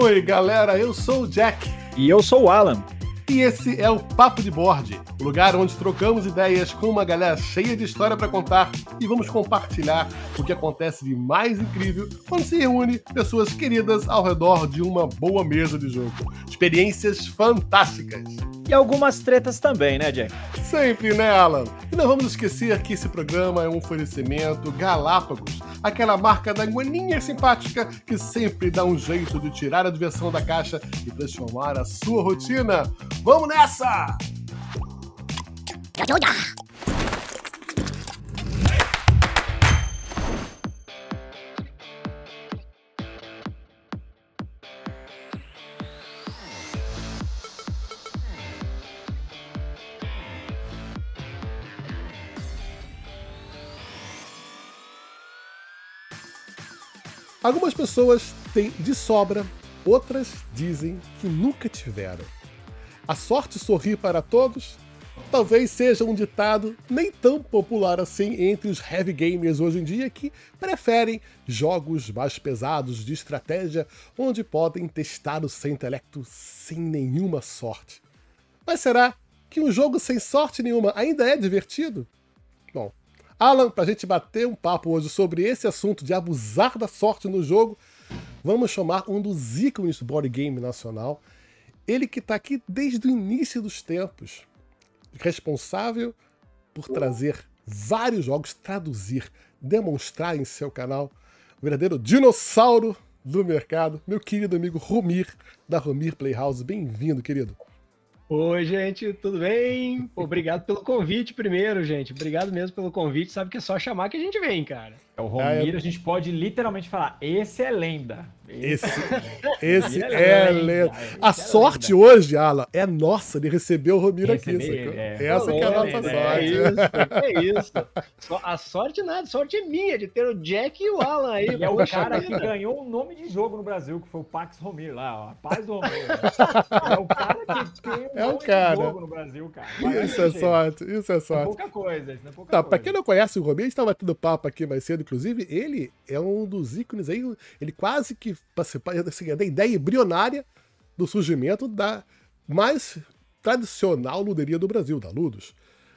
Oi, galera, eu sou o Jack. E eu sou o Alan. E esse é o Papo de Board, o lugar onde trocamos ideias com uma galera cheia de história para contar e vamos compartilhar o que acontece de mais incrível quando se reúne pessoas queridas ao redor de uma boa mesa de jogo. Experiências fantásticas. E algumas tretas também, né, Jack? Sempre, né, Alan? E não vamos esquecer que esse programa é um oferecimento Galápagos, aquela marca da guaninha simpática que sempre dá um jeito de tirar a diversão da caixa e transformar a sua rotina. Vamos nessa! Algumas pessoas têm de sobra, outras dizem que nunca tiveram. A sorte sorri para todos? Talvez seja um ditado nem tão popular assim entre os heavy gamers hoje em dia que preferem jogos mais pesados de estratégia onde podem testar o seu intelecto sem nenhuma sorte. Mas será que um jogo sem sorte nenhuma ainda é divertido? Bom, Alan, para a gente bater um papo hoje sobre esse assunto de abusar da sorte no jogo, vamos chamar um dos ícones do board game nacional, ele que está aqui desde o início dos tempos, responsável por trazer vários jogos, traduzir, demonstrar em seu canal, o verdadeiro dinossauro do mercado, meu querido amigo Romir, da Romir Playhouse. Bem-vindo, querido. Oi, gente, tudo bem? Obrigado pelo convite primeiro, gente. Obrigado mesmo pelo convite. Sabe que é só chamar que a gente vem, cara. É o Romir, a gente pode literalmente falar, esse é lenda. Esse, esse é, é lenda. A esse é sorte é lenda. hoje, Alan, é nossa de receber o Romir aqui. É. Essa que é a nossa sorte. É isso, é isso. A sorte nada, a sorte é minha de ter o Jack e o Alan aí. E é o cara que ganhou um nome de jogo no Brasil, que foi o Pax Romir lá, ó. A paz do Romir. é o cara que tem um é nome cara. de jogo no Brasil, cara. Mas isso é sorte, isso é sorte. É pouca coisa, isso não é pouca tá, coisa. Pra quem não conhece o Romir, a gente estava tendo papo aqui mais cedo Inclusive, ele é um dos ícones aí, ele quase que participa assim, da ideia embrionária do surgimento da mais tradicional luderia do Brasil, da Ludus.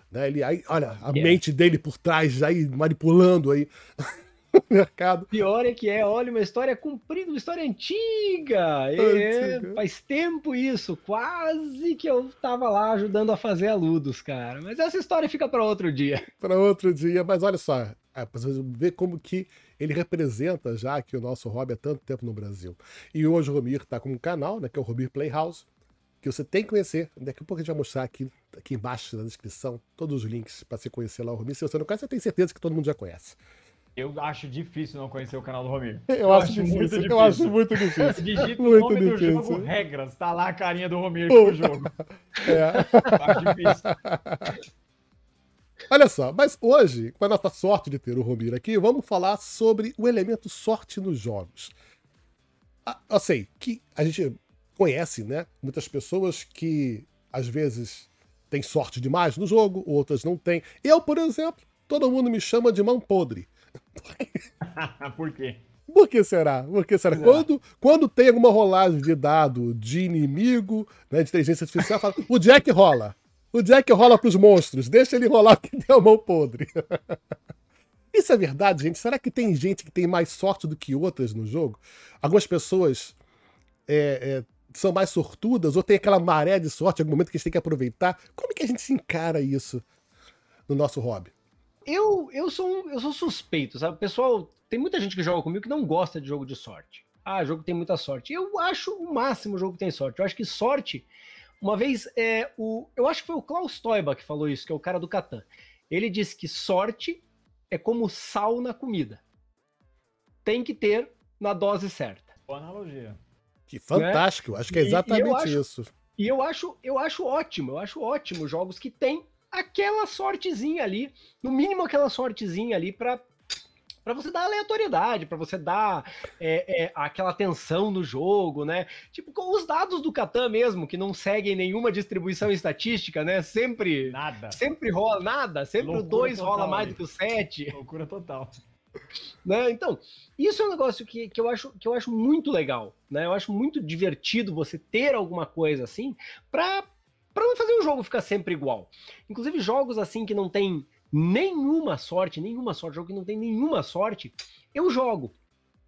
Né? Ele, aí, olha, a yeah. mente dele por trás, aí manipulando aí mercado. Pior é que é, olha, uma história comprida, uma história antiga. É, faz tempo isso, quase que eu tava lá ajudando a fazer a Ludus, cara. Mas essa história fica para outro dia. Para outro dia, mas olha só, é, pra você ver como que ele representa já que o nosso hobby há tanto tempo no Brasil. E hoje o Romir está com um canal, né, que é o Romir Playhouse, que você tem que conhecer. Daqui a pouco a gente vai mostrar aqui, aqui embaixo na descrição todos os links para você conhecer lá o Romir. Se você não conhece, eu tenho certeza que todo mundo já conhece. Eu acho difícil não conhecer o canal do Romir. Eu, eu acho, acho difícil, muito difícil. Eu acho muito difícil. Digita muito o nome difícil. do jogo, regras. Tá lá a carinha do Romir pro jogo. É. acho difícil. Olha só, mas hoje, com a nossa sorte de ter o Romir aqui, vamos falar sobre o elemento sorte nos jogos. Ah, eu sei que a gente conhece, né? Muitas pessoas que às vezes têm sorte demais no jogo, outras não têm. Eu, por exemplo, todo mundo me chama de mão podre. por quê? Por que será? Por que será? Quando, quando tem alguma rolagem de dado de inimigo, né, de inteligência artificial, fala, o Jack rola. O Jack rola pros monstros, deixa ele rolar que a mão podre. Isso é verdade, gente? Será que tem gente que tem mais sorte do que outras no jogo? Algumas pessoas é, é, são mais sortudas ou tem aquela maré de sorte algum momento que a gente tem que aproveitar? Como que a gente se encara isso no nosso hobby? Eu, eu, sou, eu sou suspeito, sabe? Pessoal, tem muita gente que joga comigo que não gosta de jogo de sorte. Ah, jogo tem muita sorte. Eu acho o máximo o jogo que tem sorte. Eu acho que sorte uma vez, é, o, eu acho que foi o Klaus Toiba que falou isso, que é o cara do Catan. Ele disse que sorte é como sal na comida. Tem que ter na dose certa. Boa analogia. Que fantástico, né? acho que é exatamente e, e acho, isso. E eu acho, eu acho ótimo, eu acho ótimo jogos que tem aquela sortezinha ali, no mínimo aquela sortezinha ali para para você dar aleatoriedade, para você dar é, é, aquela tensão no jogo, né? Tipo, com os dados do Catan mesmo, que não seguem nenhuma distribuição estatística, né? Sempre. Nada. Sempre rola nada, sempre Loucura o 2 rola mais do que o 7. Loucura total. Né? Então, isso é um negócio que, que, eu acho, que eu acho muito legal. Né? Eu acho muito divertido você ter alguma coisa assim para para não fazer o jogo ficar sempre igual. Inclusive, jogos assim que não tem nenhuma sorte, nenhuma sorte, jogo que não tem nenhuma sorte, eu jogo.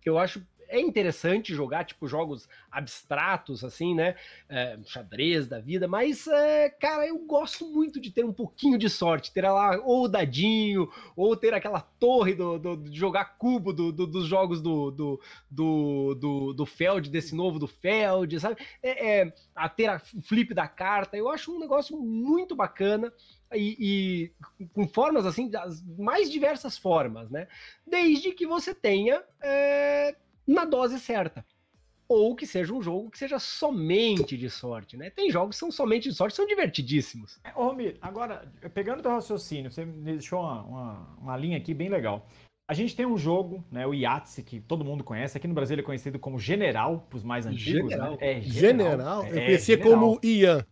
Eu acho é interessante jogar, tipo, jogos abstratos, assim, né? É, xadrez da vida, mas, é, cara, eu gosto muito de ter um pouquinho de sorte, ter lá ou o dadinho, ou ter aquela torre do, do de jogar cubo do, do, dos jogos do, do, do, do, do Feld, desse novo do Feld, sabe? É, é, a ter a flip da carta, eu acho um negócio muito bacana. E, e, com formas assim, das mais diversas formas, né? Desde que você tenha é, na dose certa. Ou que seja um jogo que seja somente de sorte, né? Tem jogos que são somente de sorte, são divertidíssimos. É, ô, Romir, agora, pegando o teu raciocínio, você me deixou uma, uma, uma, linha aqui bem legal. A gente tem um jogo, né, o Yahtzee, que todo mundo conhece. Aqui no Brasil ele é conhecido como General, para os mais antigos. General? Né? É, General? Eu é, conhecia como Ian.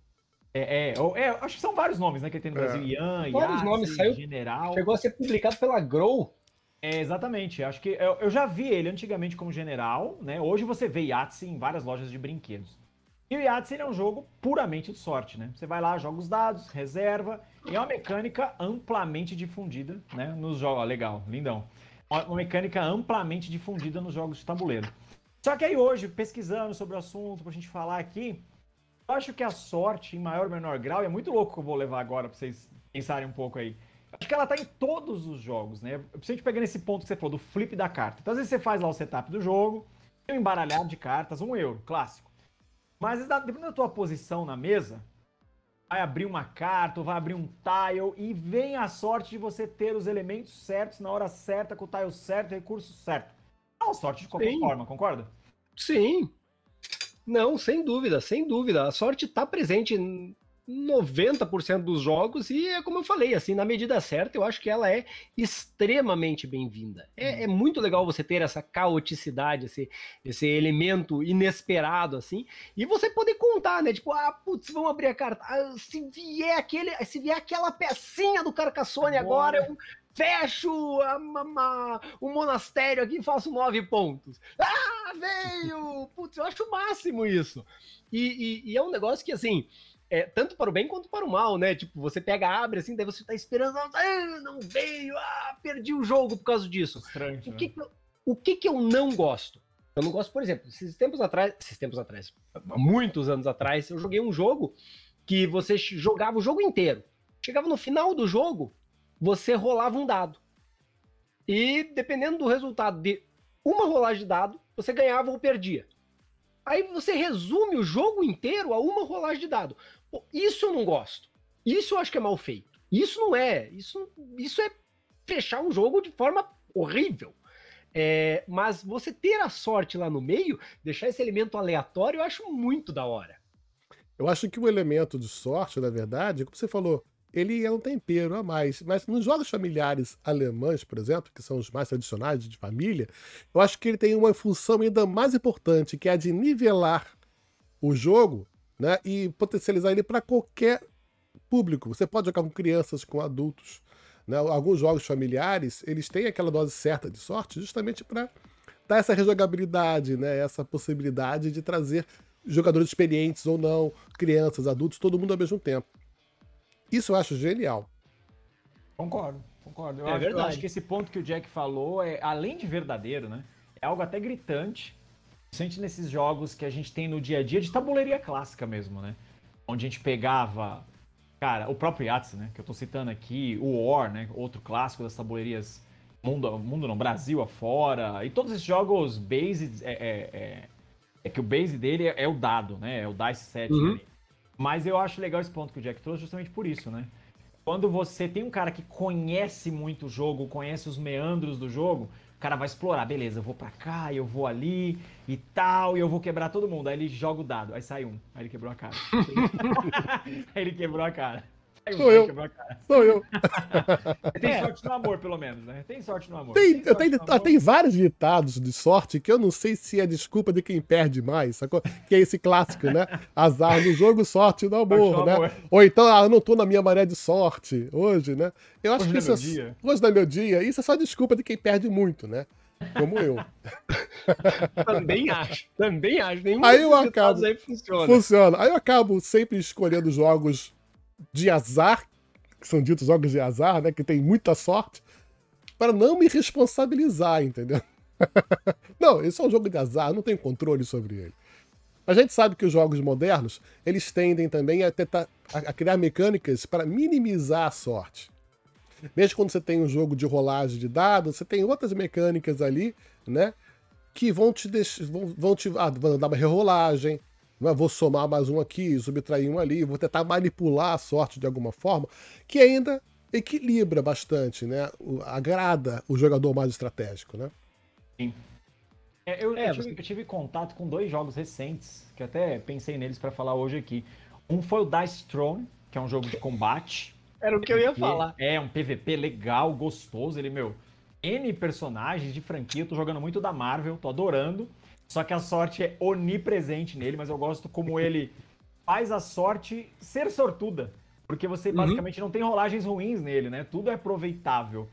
É, é, é, acho que são vários nomes, né, que tem no Brasil. Ian, Vários Yahtzee, nomes, saiu, General. Chegou a ser publicado pela Grow é, exatamente. Acho que eu, eu, já vi ele antigamente como general, né? Hoje você vê Yahtzee em várias lojas de brinquedos. E o Yahtzee é um jogo puramente de sorte, né? Você vai lá, joga os dados, reserva, e é uma mecânica amplamente difundida, né? Nos jogos, legal, lindão. Uma mecânica amplamente difundida nos jogos de tabuleiro. Só que aí hoje, pesquisando sobre o assunto, pra gente falar aqui, eu acho que a sorte, em maior ou menor grau, e é muito louco que eu vou levar agora pra vocês pensarem um pouco aí. Acho que ela tá em todos os jogos, né? Principalmente pegando esse ponto que você falou, do flip da carta. Então, às vezes você faz lá o setup do jogo, tem um embaralhado de cartas, um euro, clássico. Mas, dependendo da tua posição na mesa, vai abrir uma carta ou vai abrir um tile e vem a sorte de você ter os elementos certos na hora certa, com o tile certo, recurso certo. É uma sorte de qualquer Sim. forma, concorda? Sim. Não, sem dúvida, sem dúvida. A sorte está presente 90% dos jogos, e é como eu falei, assim, na medida certa, eu acho que ela é extremamente bem-vinda. É, é, muito legal você ter essa caoticidade, esse, esse elemento inesperado, assim, e você poder contar, né? Tipo, ah, putz, vamos abrir a carta. Ah, se vier aquele, se vier aquela pecinha do Carcassone agora, agora eu fecho a, a, a, o monastério aqui e faço nove pontos. Ah, veio! Putz, eu acho o máximo isso. E, e, e é um negócio que, assim, é, tanto para o bem quanto para o mal, né? Tipo, você pega, abre assim, daí você tá esperando, ah, não veio, ah, perdi o jogo por causa disso. Estranho, o, que, né? que eu, o que, que eu não gosto? Eu não gosto, por exemplo, esses tempos atrás, esses tempos atrás, há muitos anos atrás, eu joguei um jogo que você jogava o jogo inteiro. Chegava no final do jogo, você rolava um dado. E dependendo do resultado de uma rolagem de dado, você ganhava ou perdia. Aí você resume o jogo inteiro a uma rolagem de dado. Pô, isso eu não gosto. Isso eu acho que é mal feito. Isso não é. Isso, isso é fechar um jogo de forma horrível. É, mas você ter a sorte lá no meio, deixar esse elemento aleatório, eu acho muito da hora. Eu acho que o elemento de sorte, na verdade, como você falou, ele é um tempero a mais. Mas nos jogos familiares alemães, por exemplo, que são os mais tradicionais de família, eu acho que ele tem uma função ainda mais importante, que é a de nivelar o jogo né, e potencializar ele para qualquer público. Você pode jogar com crianças, com adultos. Né? Alguns jogos familiares, eles têm aquela dose certa de sorte justamente para dar essa rejogabilidade, né? essa possibilidade de trazer jogadores experientes ou não, crianças, adultos, todo mundo ao mesmo tempo. Isso eu acho genial. Concordo, concordo. Eu, é acho, eu acho que esse ponto que o Jack falou é, além de verdadeiro, né? É algo até gritante. Sente nesses jogos que a gente tem no dia a dia de tabuleiria clássica mesmo, né? Onde a gente pegava, cara, o próprio Yahtzee, né? Que eu tô citando aqui, o War, né? Outro clássico das tabuleirias mundo, mundo não, Brasil afora. E todos esses jogos base é, é, é, é que o base dele é, é, o dado, né? É o dice set. Uhum. Mas eu acho legal esse ponto que o Jack trouxe justamente por isso, né? Quando você tem um cara que conhece muito o jogo, conhece os meandros do jogo, cara vai explorar, beleza, eu vou para cá, eu vou ali e tal, e eu vou quebrar todo mundo. Aí ele joga o dado, aí sai um, aí ele quebrou a cara. aí ele quebrou a cara. Sou eu. Sou eu. Tem sorte no amor, pelo menos, né? Tem sorte no amor. Tem, Tem tem, no amor. tem vários ditados de sorte que eu não sei se é desculpa de quem perde mais, sacou? Que é esse clássico, né? Azar no jogo, sorte no amor, Sorte no né? amor. Ou então, ah, eu não tô na minha maré de sorte hoje, né? Eu acho Hoje que é isso meu é, dia. hoje é meu dia. Isso é só desculpa de quem perde muito, né? Como eu. Também acho. Também acho. Nenhum Aí eu acabo. aí funciona. Funciona. Aí eu acabo sempre escolhendo jogos de azar, que são ditos jogos de azar, né? Que tem muita sorte, para não me responsabilizar, entendeu? não, isso é um jogo de azar, não tenho controle sobre ele. A gente sabe que os jogos modernos, eles tendem também a, tentar, a, criar mecânicas para minimizar a sorte. Mesmo quando você tem um jogo de rolagem de dados, você tem outras mecânicas ali, né? Que vão te. Vão, vão te. Ah, vão dar uma rerolagem. Né, Vou somar mais um aqui, subtrair um ali, vou tentar manipular a sorte de alguma forma, que ainda equilibra bastante, né? o- Agrada o jogador mais estratégico, né? É, eu, É, eu tive, você- eu tive contato com dois jogos recentes, que até pensei neles pra falar hoje aqui. Um foi o Dice Throne, que é um jogo de combate. Era o que eu ia PVP. falar. É, um PVP legal, gostoso. Ele, meu, N personagens de franquia. Eu tô jogando muito da Marvel, tô adorando. Só que a sorte é onipresente nele, mas eu gosto como ele faz a sorte ser sortuda. Porque você Uhum. basicamente não tem rolagens ruins nele, né? Tudo é aproveitável.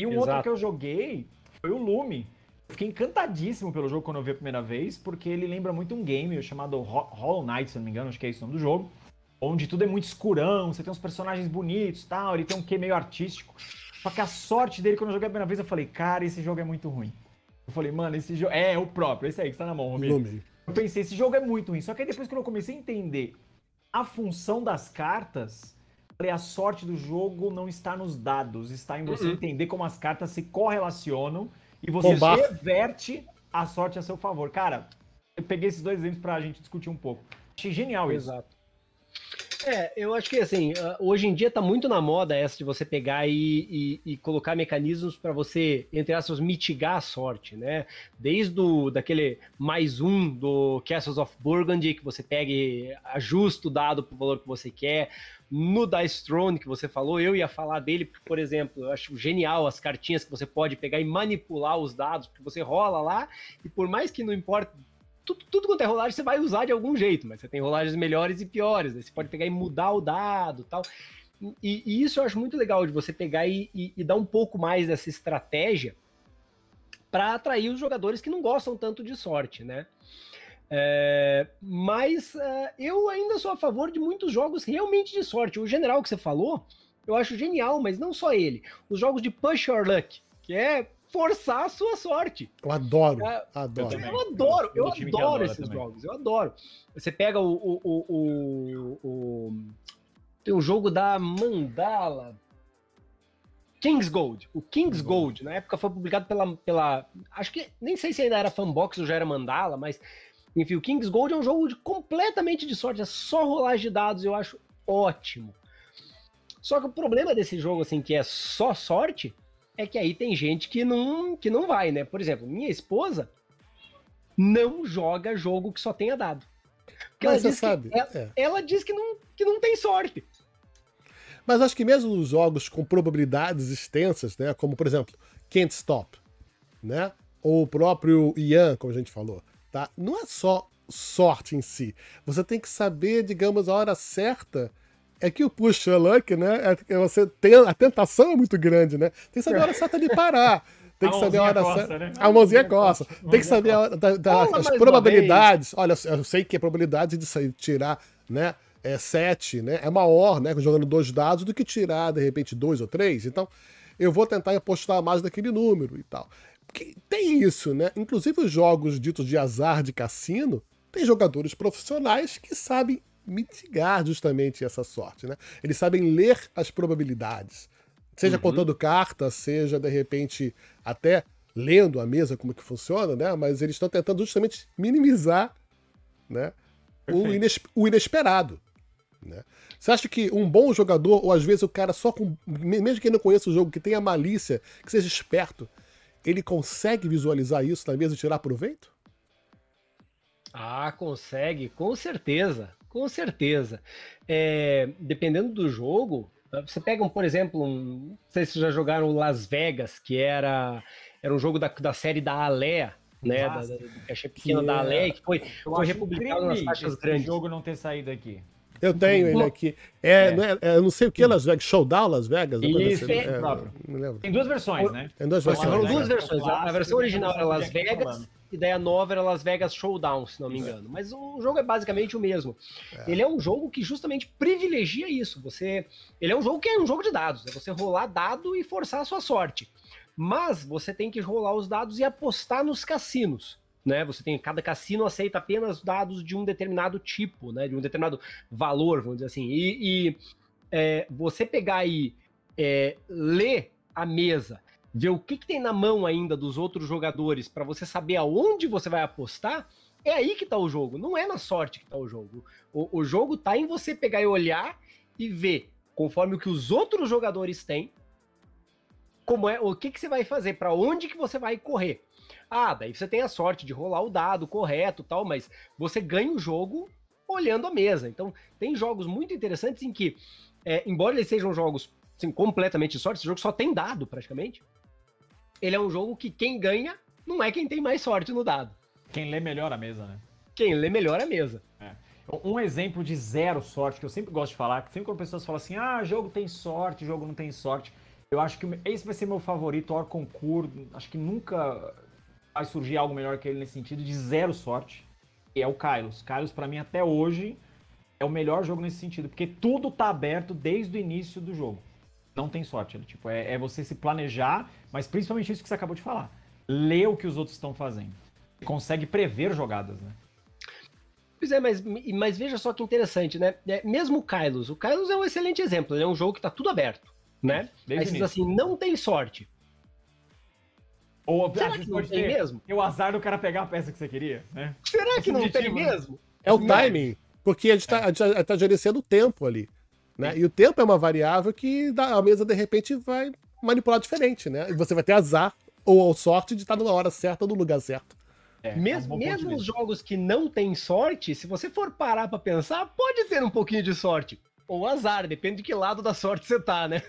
E um outro Exato. que eu joguei foi o Lume. Fiquei encantadíssimo pelo jogo quando eu vi a primeira vez, porque ele lembra muito um game chamado Ho- Hollow Knight, se não me engano, acho que é esse o nome do jogo. Onde tudo é muito escurão, você tem uns personagens bonitos e tal, ele tem um quê meio artístico. Só que a sorte dele, quando eu joguei a primeira vez, eu falei, cara, esse jogo é muito ruim. Eu falei, mano, esse jogo. É, o próprio, esse aí que tá na mão, Romero. Lume. Eu pensei, esse jogo é muito ruim. Só que aí depois que eu comecei a entender a função das cartas, falei, a sorte do jogo não está nos dados, está em você Uhum. entender como as cartas se correlacionam e você Bombar. reverte a sorte a seu favor. Cara, eu peguei esses dois exemplos pra gente discutir um pouco. Achei genial isso. Exato. É, eu acho que assim, ah, hoje em dia tá muito na moda essa de você pegar e, e- e colocar mecanismos para você, entre aspas, mitigar a sorte, né? Desde o, daquele mais um do Castles of Burgundy, que você pega e ajusta o dado pro valor que você quer. No Dice Throne, que você falou, eu ia falar dele, porque, por exemplo, eu acho genial as cartinhas que você pode pegar e manipular os dados, porque você rola lá, e por mais que não importe tudo, tudo quanto é rolagem você vai usar de algum jeito, mas você tem rolagens melhores e piores, né? Você pode pegar e mudar o dado tal. E, e isso eu acho muito legal de você pegar e, e- e dar um pouco mais dessa estratégia para atrair os jogadores que não gostam tanto de sorte, né? É, mas é, eu ainda sou a favor de muitos jogos realmente de sorte. O general que você falou, eu acho genial, mas não só ele. Os jogos de push your luck, que é forçar a sua sorte. Eu adoro, É, adoro. também. Eu adoro, eu que adoro esses também. jogos, eu adoro. Você pega o, o, o, o- o- Tem um jogo da Mandala. King's Gold. O King's Gold, na época foi publicado pela, pela. Acho que. Nem sei se ainda era fanbox ou já era Mandala, mas. Enfim, o King's Gold é um jogo de, completamente de sorte, é só rolagem de dados, eu acho ótimo. Só que o problema desse jogo, assim, que é só sorte, é que aí tem gente que não, que não vai, né? Por exemplo, minha esposa não joga jogo que só tenha dado. Porque ela Mas você diz, sabe, que, ela, é. ela diz que não, que não tem sorte. Mas acho que mesmo os jogos com probabilidades extensas, né, como por exemplo Can't Stop, né, ou o próprio Ian, como a gente falou, tá, não é só sorte em si. Você tem que saber, digamos, a hora certa. É que o push your luck, né? É que você tem a tentação é muito grande, né? Tem que saber a hora certa de parar. Tem que saber a hora certa. né? A mãozinha coça. Tem que saber a hora da- da- Fala as probabilidades. Olha, eu sei que a probabilidade de sair, tirar, né? É 7, né? É maior, né? Jogando dois dados do que tirar, de repente, dois ou três. Então, eu vou tentar apostar mais daquele número e tal. Porque tem isso, né? Inclusive os jogos ditos de azar de cassino, tem jogadores profissionais que sabem mitigar justamente essa sorte, né? Eles sabem ler as probabilidades. Seja Uhum. contando carta, seja de repente até lendo a mesa como que funciona, né? Mas eles estão tentando justamente minimizar, né? O, o inesperado. Né? Você acha que um bom jogador, ou às vezes o cara só com. Mesmo que não conheça o jogo, que tenha malícia, que seja esperto, ele consegue visualizar isso na mesa e tirar proveito? Ah, consegue, com certeza. Com certeza. É, dependendo do jogo, você pega, um, por exemplo, um, não sei se já jogaram Las Vegas, que era, era um jogo da, da série da Alea, né? Da, da, caixa pequena que da Alea, que foi, foi republicado nas faixas grandes. jogo não ter saído aqui. Eu tenho ele aqui. É, é. Não é, é, eu não sei o que Las Vegas, Showdown Las Vegas? Isso, assim. é, Tem duas versões, né? Tem duas versões. Foram duas versões. A versão original era Las Vegas e daí a nova era Las Vegas Showdown, se não me engano. Mas o jogo é basicamente o mesmo. É. Ele é um jogo que justamente privilegia isso. Você, ele é um jogo que é um jogo de dados. É você rolar dado e forçar a sua sorte. Mas você tem que rolar os dados e apostar nos cassinos né? Você tem cada cassino aceita apenas dados de um determinado tipo, né? De um determinado valor, vamos dizer assim. E, e é, você pegar e é, ler a mesa, ver o que, que tem na mão ainda dos outros jogadores para você saber aonde você vai apostar, é aí que tá o jogo. Não é na sorte que tá o jogo. O, o jogo tá em você pegar e olhar e ver conforme o que os outros jogadores têm, como é, o que, que você vai fazer, para onde que você vai correr. Ah, daí você tem a sorte de rolar o dado correto tal, mas você ganha o jogo olhando a mesa. Então, tem jogos muito interessantes em que, é, embora eles sejam jogos assim, completamente de sorte, esse jogo só tem dado praticamente. Ele é um jogo que quem ganha não é quem tem mais sorte no dado. Quem lê melhor a mesa, né? Quem lê melhor a mesa. É. Um exemplo de zero sorte, que eu sempre gosto de falar, que sempre quando pessoas falam assim, ah, jogo tem sorte, jogo não tem sorte, eu acho que esse vai ser meu favorito, Or Concur, acho que nunca vai surgir algo melhor que ele nesse sentido, de zero sorte, e é o Kylos. Kylos, para mim, até hoje, é o melhor jogo nesse sentido, porque tudo tá aberto desde o início do jogo. Não tem sorte, ele, tipo, é, é você se planejar, mas principalmente isso que você acabou de falar. Ler o que os outros estão fazendo. Você consegue prever jogadas, né? Pois é, mas, mas veja só que interessante, né? É, mesmo o Kylos, o Kylos é um excelente exemplo, ele é um jogo que tá tudo aberto, né? Desde Aí você diz assim, não tem sorte. Ou Será que não tem mesmo? É o azar do cara pegar a peça que você queria, né? Será que não tem né? mesmo? É o timing, porque a gente está é. tá gerenciando o tempo ali. Né? E o tempo é uma variável que a mesa, de repente, vai manipular diferente, né? E você vai ter azar ou sorte de estar na hora certa ou no lugar certo. É, mesmo, é um mesmo os jogos que não tem sorte, se você for parar para pensar, pode ter um pouquinho de sorte. Ou azar, depende de que lado da sorte você tá, né?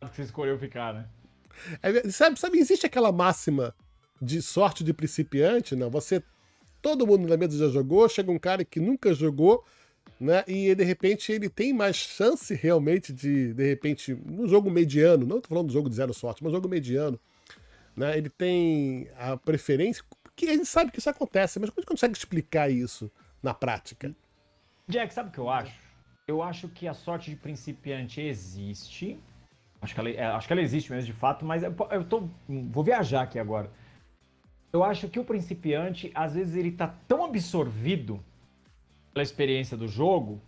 Que você escolheu ficar, né? É, sabe, sabe, existe aquela máxima de sorte de principiante, não? Você. Todo mundo na mesa já jogou, chega um cara que nunca jogou, né? E de repente ele tem mais chance realmente de, de repente, no jogo mediano, não tô falando do jogo de zero sorte, mas jogo mediano, né? Ele tem a preferência, a gente sabe que isso acontece, mas como a gente consegue explicar isso na prática? Jack, sabe o que eu acho? Eu acho que a sorte de principiante existe, Acho que ela, é, acho que ela existe mesmo de fato, mas eu, eu tô, vou viajar aqui agora. Eu acho que o principiante, às vezes, ele tá tão absorvido pela experiência do jogo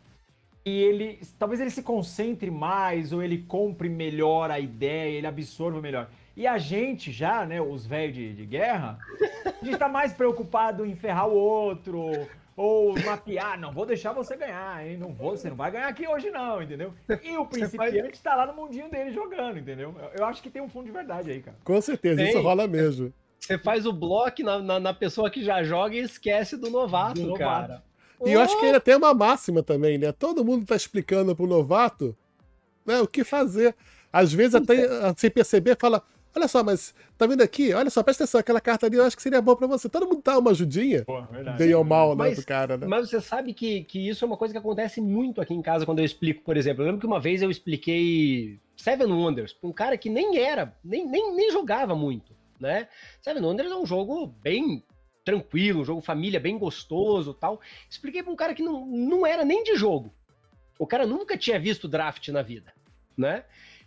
e ele talvez ele se concentre mais ou ele compre melhor a ideia, ele absorva melhor. E a gente já, né, os velhos de, de, guerra, a gente tá mais preocupado em ferrar o outro, ou mapear, não vou deixar você ganhar, hein? Não vou, você não vai ganhar aqui hoje, não, entendeu? E o principiante está lá no mundinho dele jogando, entendeu? Eu acho que tem um fundo de verdade aí, cara. Com certeza, tem. isso rola mesmo. Você faz o bloco na, na, na, pessoa que já joga e esquece do novato, do novato. cara. E eu acho que ainda tem uma máxima também, né? Todo mundo tá explicando pro novato né, o que fazer. Às vezes, até sem perceber, fala: Olha só, mas tá vendo aqui? Olha só, presta atenção, aquela carta ali eu acho que seria bom pra você. Todo mundo dá uma ajudinha. Pô, verdade. Bem ou mal, né, do cara, né? Mas você sabe que, que isso é uma coisa que acontece muito aqui em casa quando eu explico, por exemplo. Eu lembro que uma vez eu expliquei Seven Wonders pra um cara que nem era, nem, nem, nem jogava muito, né? Seven Wonders é um jogo bem tranquilo, um jogo família bem gostoso tal. Expliquei pra um cara que não, não era nem de jogo. O cara nunca tinha visto draft na vida, né?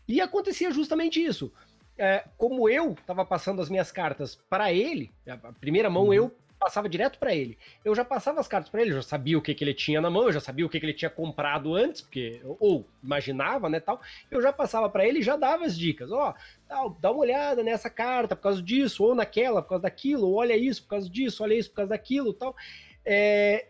E acontecia justamente isso é, como eu estava passando as minhas cartas para ele, a primeira mão uhum. eu passava direto para ele. Eu já passava as cartas para ele, eu já sabia o que, que ele tinha na mão, eu já sabia o que, que ele tinha comprado antes, porque ou imaginava, né, tal. Eu já passava para ele e já dava as dicas. Ó, oh, dá uma olhada nessa carta por causa disso, ou naquela por causa daquilo, ou olha isso por causa disso, olha isso por causa daquilo, tal. É...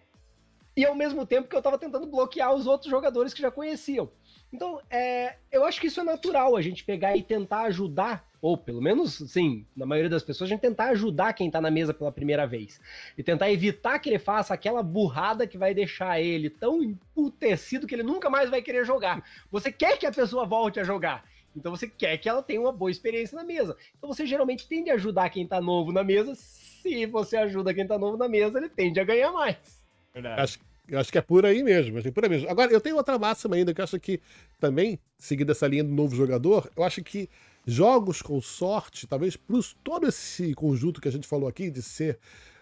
E ao mesmo tempo que eu estava tentando bloquear os outros jogadores que já conheciam. Então, é, eu acho que isso é natural, a gente pegar e tentar ajudar, ou pelo menos, sim, na maioria das pessoas, a gente tentar ajudar quem tá na mesa pela primeira vez. E tentar evitar que ele faça aquela burrada que vai deixar ele tão emputecido que ele nunca mais vai querer jogar. Você quer que a pessoa volte a jogar. Então você quer que ela tenha uma boa experiência na mesa. Então você geralmente tende a ajudar quem tá novo na mesa. Se você ajuda quem tá novo na mesa, ele tende a ganhar mais. Verdade. Acho eu acho que é por aí mesmo. É por aí mesmo. Agora, eu tenho outra máxima ainda que eu acho que também, seguindo essa linha do novo jogador, eu acho que jogos com sorte, talvez por todo esse conjunto que a gente falou aqui, de ser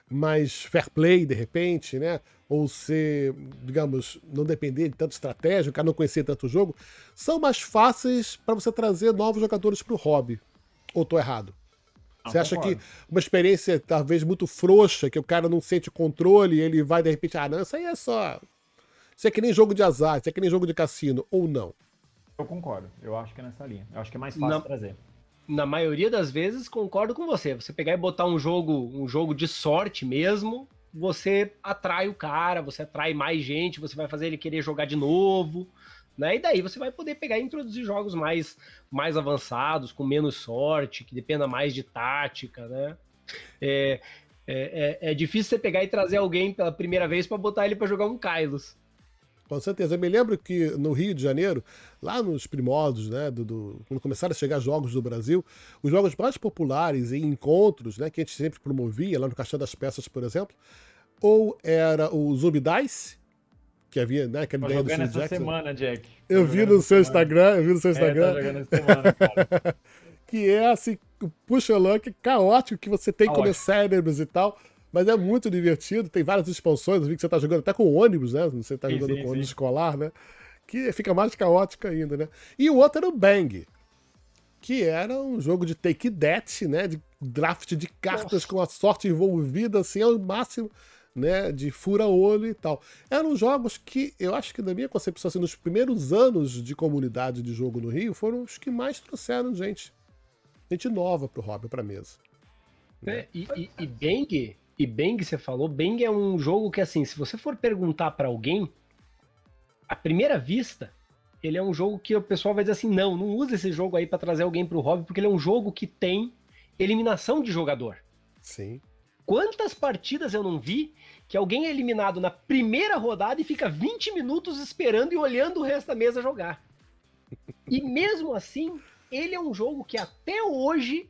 mais fair play de repente, né? Ou ser, digamos, não depender de tanta estratégia, o cara não conhecer tanto o jogo, são mais fáceis para você trazer novos jogadores para o hobby. Ou tô errado? Você acha que uma experiência talvez muito frouxa, que o cara não sente controle e ele vai de repente, ah, não, isso aí é só. Isso é que nem jogo de azar, isso é que nem jogo de cassino, ou não? Eu concordo. Eu acho que é nessa linha. Eu acho que é mais fácil na, trazer. Na maioria das vezes, concordo com você. Você pegar e botar um jogo, um jogo de sorte mesmo, você atrai o cara, você atrai mais gente, você vai fazer ele querer jogar de novo. Né? E daí você vai poder pegar e introduzir jogos mais, mais avançados, com menos sorte, que dependa mais de tática, né? É, é, é, é difícil você pegar e trazer alguém pela primeira vez para botar ele para jogar um Kylos. Com certeza. Eu me lembro que no Rio de Janeiro, lá nos primórdios, né, do, do, quando começaram a chegar jogos do Brasil, os jogos mais populares e encontros, né, que a gente sempre promovia, lá no Caixão das Peças, por exemplo, ou era o Zumbi Dice, que havia, né? Aquela ideia do Phil Jackson. semana, Jack. Eu vi no seu Instagram, eu vi no seu Instagram. É, jogando semana, cara. que é assim, puxa luck caótico que você tem como cérebros e tal. Mas é muito divertido, tem várias expansões, eu vi que você tá jogando até com ônibus, né? Você tá sim, jogando sim, com ônibus escolar, né? Que fica mais caótico ainda, né? E o outro era o Bang, que era um jogo de take that, né? De draft de cartas Nossa. com a sorte envolvida, assim, ao máximo né, de fura-olho e tal. Eram jogos que eu acho que, na minha concepção, assim, nos primeiros anos de comunidade de jogo no Rio, foram os que mais trouxeram gente, gente nova pro hobby, pra mesa. É, e, e, e Bang, e Bang, você falou, Bang é um jogo que, assim, se você for perguntar para alguém, à primeira vista, ele é um jogo que o pessoal vai dizer assim, não, não usa esse jogo aí para trazer alguém pro hobby, porque ele é um jogo que tem eliminação de jogador. Sim. Quantas partidas eu não vi que alguém é eliminado na primeira rodada e fica 20 minutos esperando e olhando o resto da mesa jogar. E mesmo assim, ele é um jogo que até hoje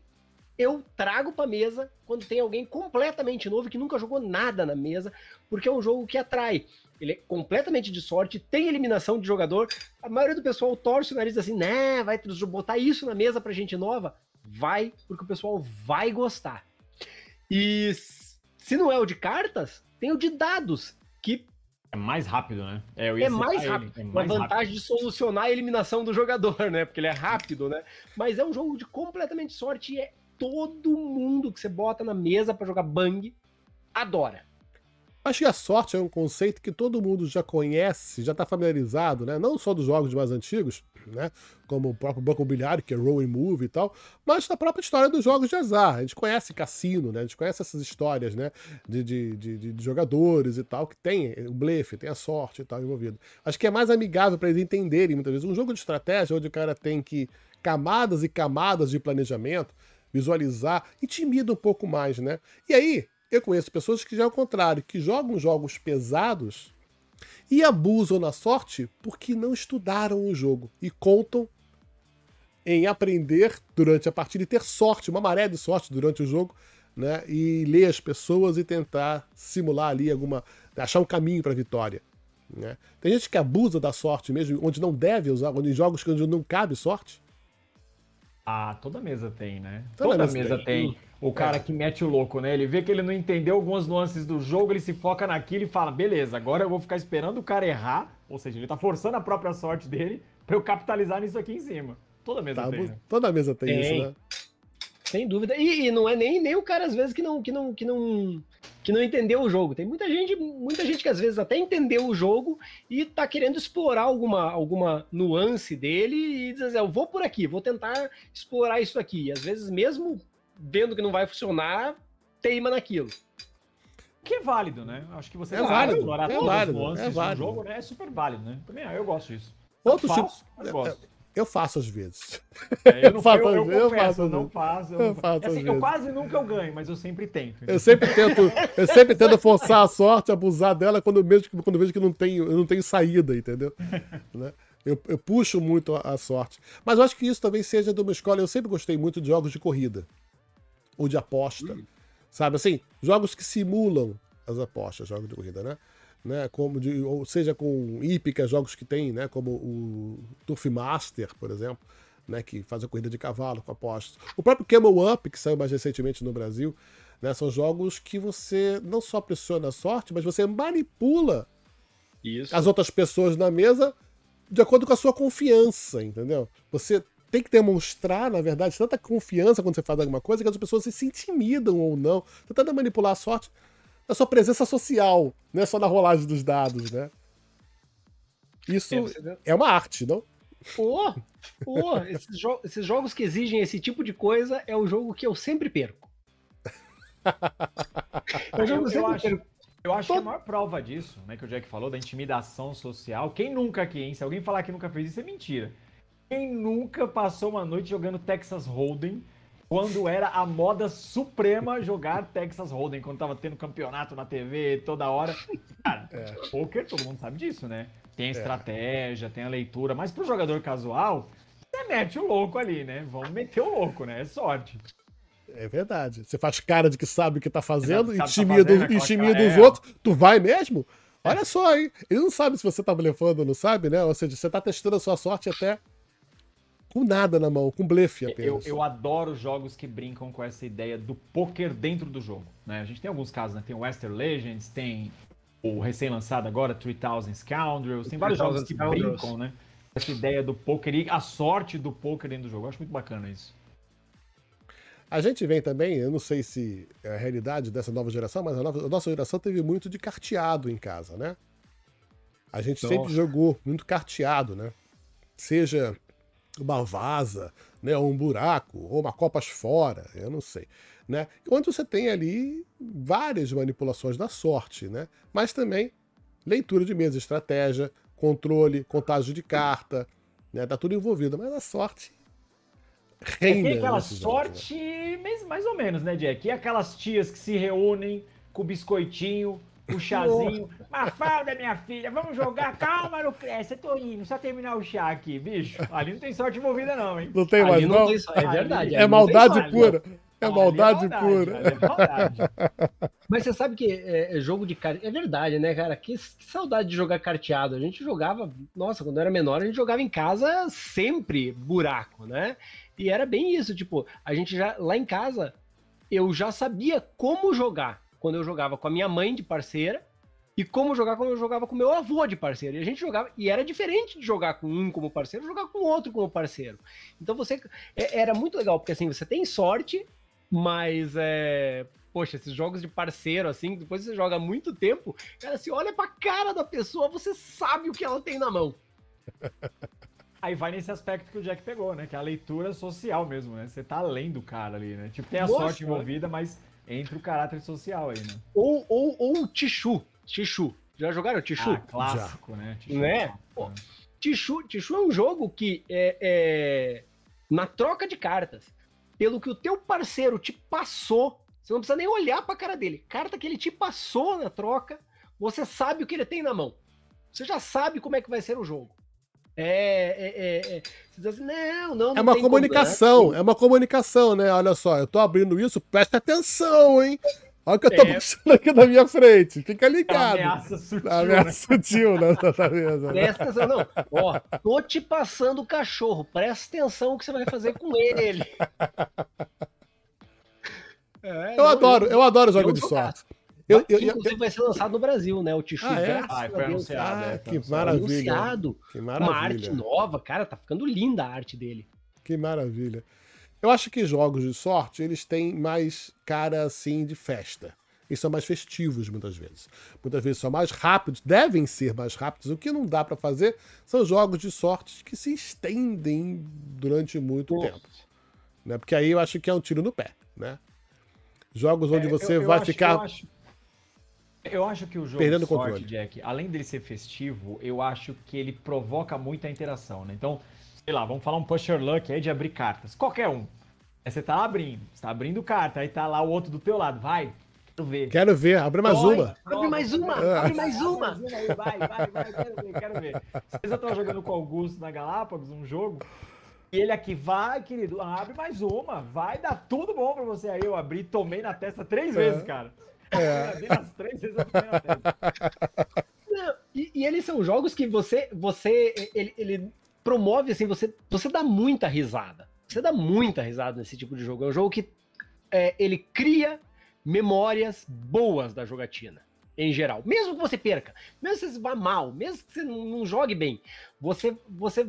eu trago para mesa quando tem alguém completamente novo que nunca jogou nada na mesa, porque é um jogo que atrai. Ele é completamente de sorte, tem eliminação de jogador. A maioria do pessoal torce o nariz assim, né, vai botar isso na mesa pra gente nova? Vai, porque o pessoal vai gostar. E se não é o de cartas, tem o de dados, que é mais rápido, né? É, é mais rápido. É mais Uma vantagem rápido. de solucionar a eliminação do jogador, né? Porque ele é rápido, né? Mas é um jogo de completamente sorte e é todo mundo que você bota na mesa para jogar bang adora. Acho que a sorte é um conceito que todo mundo já conhece, já está familiarizado, né? Não só dos jogos mais antigos, né? Como o próprio Banco Imobiliário, que é Roll and Move e tal, mas da própria história dos jogos de azar. A gente conhece cassino, né? A gente conhece essas histórias, né? De, de, de, de jogadores e tal, que tem o blefe, tem a sorte e tal envolvido. Acho que é mais amigável para eles entenderem muitas vezes. Um jogo de estratégia onde o cara tem que camadas e camadas de planejamento, visualizar, intimida um pouco mais, né? E aí, eu conheço pessoas que já é o contrário, que jogam jogos pesados e abusam na sorte porque não estudaram o jogo e contam em aprender durante a partida e ter sorte, uma maré de sorte durante o jogo, né? E ler as pessoas e tentar simular ali alguma. achar um caminho para a vitória. Né? Tem gente que abusa da sorte mesmo, onde não deve usar, onde em jogos onde não cabe sorte. Ah, toda mesa tem, né? Toda, toda mesa, mesa tem. tem o cara é. que mete o louco, né? Ele vê que ele não entendeu algumas nuances do jogo, ele se foca naquilo e fala: beleza, agora eu vou ficar esperando o cara errar. Ou seja, ele tá forçando a própria sorte dele para eu capitalizar nisso aqui em cima. Toda mesa tá, tem. Né? Toda mesa tem, tem, isso, né? Sem dúvida. E, e, não é nem, nem o cara, às vezes, que não, que, não, que, não, que não entendeu o jogo. Tem muita gente, muita gente que às vezes até entendeu o jogo e tá querendo explorar alguma, alguma nuance dele e dizer, eu vou por aqui, vou tentar explorar isso aqui. E às vezes, mesmo vendo que não vai funcionar, teima naquilo. Que é válido, né? Acho que você é válido, explorar é todas válido, as nuances é válido. do jogo, né? É super válido, né? Também eu gosto disso. Outro eu tipo. faço, mas gosto. Eu faço às vezes. É, eu, não, faço eu, às eu, vezes, eu confesso, faço eu não faço. Eu Eu, faço assim, eu quase nunca eu ganho, mas eu sempre tento. Eu sempre tento, eu sempre tento forçar a sorte, abusar dela quando, mesmo, quando vejo que não tenho, eu não tenho saída, entendeu? Né? Eu, eu puxo muito a, a sorte. Mas eu acho que isso também seja de uma escola. Eu sempre gostei muito de jogos de corrida ou de aposta. Sabe assim? Jogos que simulam as apostas, jogos de corrida, né? né? Como de, ou seja com hípica, jogos que tem, né? Como o Turf Master, por exemplo, né? Que faz a corrida de cavalo com apostas. O próprio Camel Up, que saiu mais recentemente no Brasil, né? São jogos que você não só pressiona a sorte, mas você manipula Isso. as outras pessoas na mesa de acordo com a sua confiança, entendeu? Você tem que demonstrar, na verdade, tanta confiança quando você faz alguma coisa que as pessoas se intimidam ou não. Tentando manipular a sorte na sua presença social, não é só na rolagem dos dados, né? Isso É, é uma arte, não? Pô, pô, esses, jo- esses jogos que exigem esse tipo de coisa é o jogo que eu sempre perco. É o jogo Eu, que eu eu sempre acho, perco. eu acho que a maior prova disso, né, que o Jack falou, da intimidação social. Quem nunca aqui, hein? Se alguém falar que nunca fez isso, é mentira. Quem nunca passou uma noite jogando Texas Hold'em quando era a moda suprema jogar Texas Hold'em, quando tava tendo campeonato na TV toda hora. Cara, poker, todo mundo sabe disso, né? Tem a estratégia, tem a leitura, mas pro jogador casual, você mete o louco ali, né? Vamos meter o louco, né? É sorte. É verdade. Você faz cara de que sabe o que tá fazendo, Exato, tá intimida, fazendo, aquela intimida cara- os é. outros. Tu vai mesmo? Olha só, hein? Ele não sabe se você tá blefando ou não sabe, né? Ou seja, você tá testando a sua sorte até com nada na mão, com blefe Eu, apenas. eu adoro jogos que brincam com essa ideia do poker dentro do jogo. Né? A gente tem alguns casos, né? Tem o Western Legends, tem o recém-lançado agora, 3000 Scoundrels, tem vários 3000 jogos que Scoundrels. brincam, né? Essa ideia do poker e a sorte do poker dentro do jogo. Eu acho muito bacana isso. A gente vem também, eu não sei se é a realidade dessa nova geração, mas a, nova- a nossa geração teve muito de carteado em casa, né? A gente sempre Nossa. jogou muito carteado, né? Seja uma vaza, né? Ou um buraco, ou uma copas fora, eu não sei, né? Onde você tem ali várias manipulações da sorte, né? Mas também leitura de mesa, estratégia, controle, contagem de carta, né? Tá tudo envolvido, mas a sorte reina. Tem aquela jogos, né? sorte, mais, mais ou menos, né, Jack? E aquelas tias que se reúnem com o biscoitinho, o chazinho. Mafalda, minha filha, vamos jogar? Calma, Lucrécia, tô indo, só terminar o chá aqui, bicho. Ali não tem sorte envolvida não, hein? Não tem mais, Ali não? não tem só- é verdade. É ali não tem maldade sorte. pura. É Ali maldade ali pura. é maldade. Mas você sabe que é, é jogo de carta. É verdade, né, cara? Que, que saudade de jogar carteado. A gente jogava. Nossa, quando eu era menor, a gente jogava em casa sempre buraco, né? E era bem isso. Tipo, a gente já. Lá em casa, eu já sabia como jogar quando eu jogava com a minha mãe de parceira. E como jogar quando eu jogava com meu avô de parceiro. E a gente jogava. E era diferente de jogar com um como parceiro, jogar com outro como parceiro. Então você. é- era muito legal, porque assim, você tem sorte, mas é. Poxa, esses jogos de parceiro, assim, depois você joga muito tempo, cara, você olha pra cara da pessoa, você sabe o que ela tem na mão. Aí vai nesse aspecto que o Jack pegou, né? Que é a leitura social mesmo, né? Você tá além do cara ali, né? Tipo, tem a Nossa, sorte envolvida, mas entra o caráter social aí, né? Ou, ou, ou o Tichu. Tichu. Já jogaram Tichu? Ah, clássico, né? Tipo, Né? Pô, Tichu, Tichu é um jogo que é, é, na troca de cartas, pelo que o teu parceiro te passou, você não precisa nem olhar pra cara dele. Carta que ele te passou na troca, você sabe o que ele tem na mão. Você já sabe como é que vai ser o jogo. É, é, é, é. Você diz assim, não, não, É não uma tem como, comunicação, né? é uma comunicação, né? Olha só, eu tô abrindo isso, presta atenção, hein? Olha o que eu tô É. passando aqui na minha frente, fica É uma ligado. ameaça sutil, Ameaça né? sutil na na mesa. né? Presta atenção, não. Ó, tô te passando o cachorro. Presta atenção o que você vai fazer com ele. É, Eu não, adoro, eu adoro jogo eu de sorte. Eu, eu, Que, eu- inclusive vai ser lançado no Brasil, né? O Tichu. Ah, é? Ah, foi anunciado. Ah, é, que foi anunciado. maravilha. Anunciado. que Uma arte maravilha. nova, cara, tá ficando linda a arte dele. Que maravilha. Eu acho que jogos de sorte, eles têm mais cara assim de festa. E são mais festivos muitas vezes. Muitas vezes são mais rápidos, devem ser mais rápidos. O que não dá pra fazer são jogos de sorte que se estendem durante muito tempo. Né? Porque aí eu acho que é um tiro no pé, né? Jogos onde É, você eu- eu vai acho- ficar. eu acho- Eu acho que o jogo Perdendo sorte, controle. Jack, além dele ser festivo, eu acho que ele provoca muita interação, né? Então, sei lá, vamos falar um pusher luck aí de abrir cartas. Qualquer um. Aí você tá abrindo, você tá abrindo carta, aí tá lá o outro do teu lado. Vai, quero ver. Quero ver, abre mais Dói, uma. Abre mais uma, É. abre mais uma. vai, vai, vai, quero ver, quero ver. Vezes eu tava jogando com o Augusto na Galápagos, um jogo, e ele aqui, vai, querido, abre mais uma, vai dar tudo bom pra você. Aí eu abri e tomei na testa três vezes, cara. É. Eu abri nas três vezes eu tomei na testa. Não, E, e eles são jogos que você, você, ele, ele promove assim, você, você dá muita risada. Você dá muita risada nesse tipo de jogo. É um jogo que é, ele cria memórias boas da jogatina, em geral. Mesmo que você perca, mesmo que você vá mal, mesmo que você não, não jogue bem, você, você